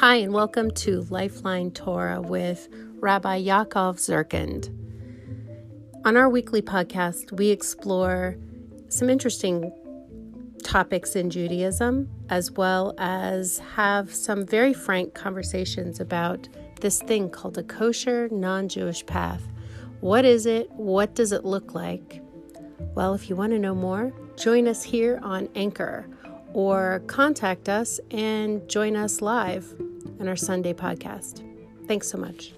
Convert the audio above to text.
Hi, and welcome to Lifeline Torah with Rabbi Yaakov Zirkind. On our weekly podcast, we explore some interesting topics in Judaism, as well as have some very frank conversations about this thing called a kosher non Jewish path. What is it? What does it look like? Well, if you want to know more, join us here on Anchor or contact us and join us live on our Sunday podcast. Thanks so much.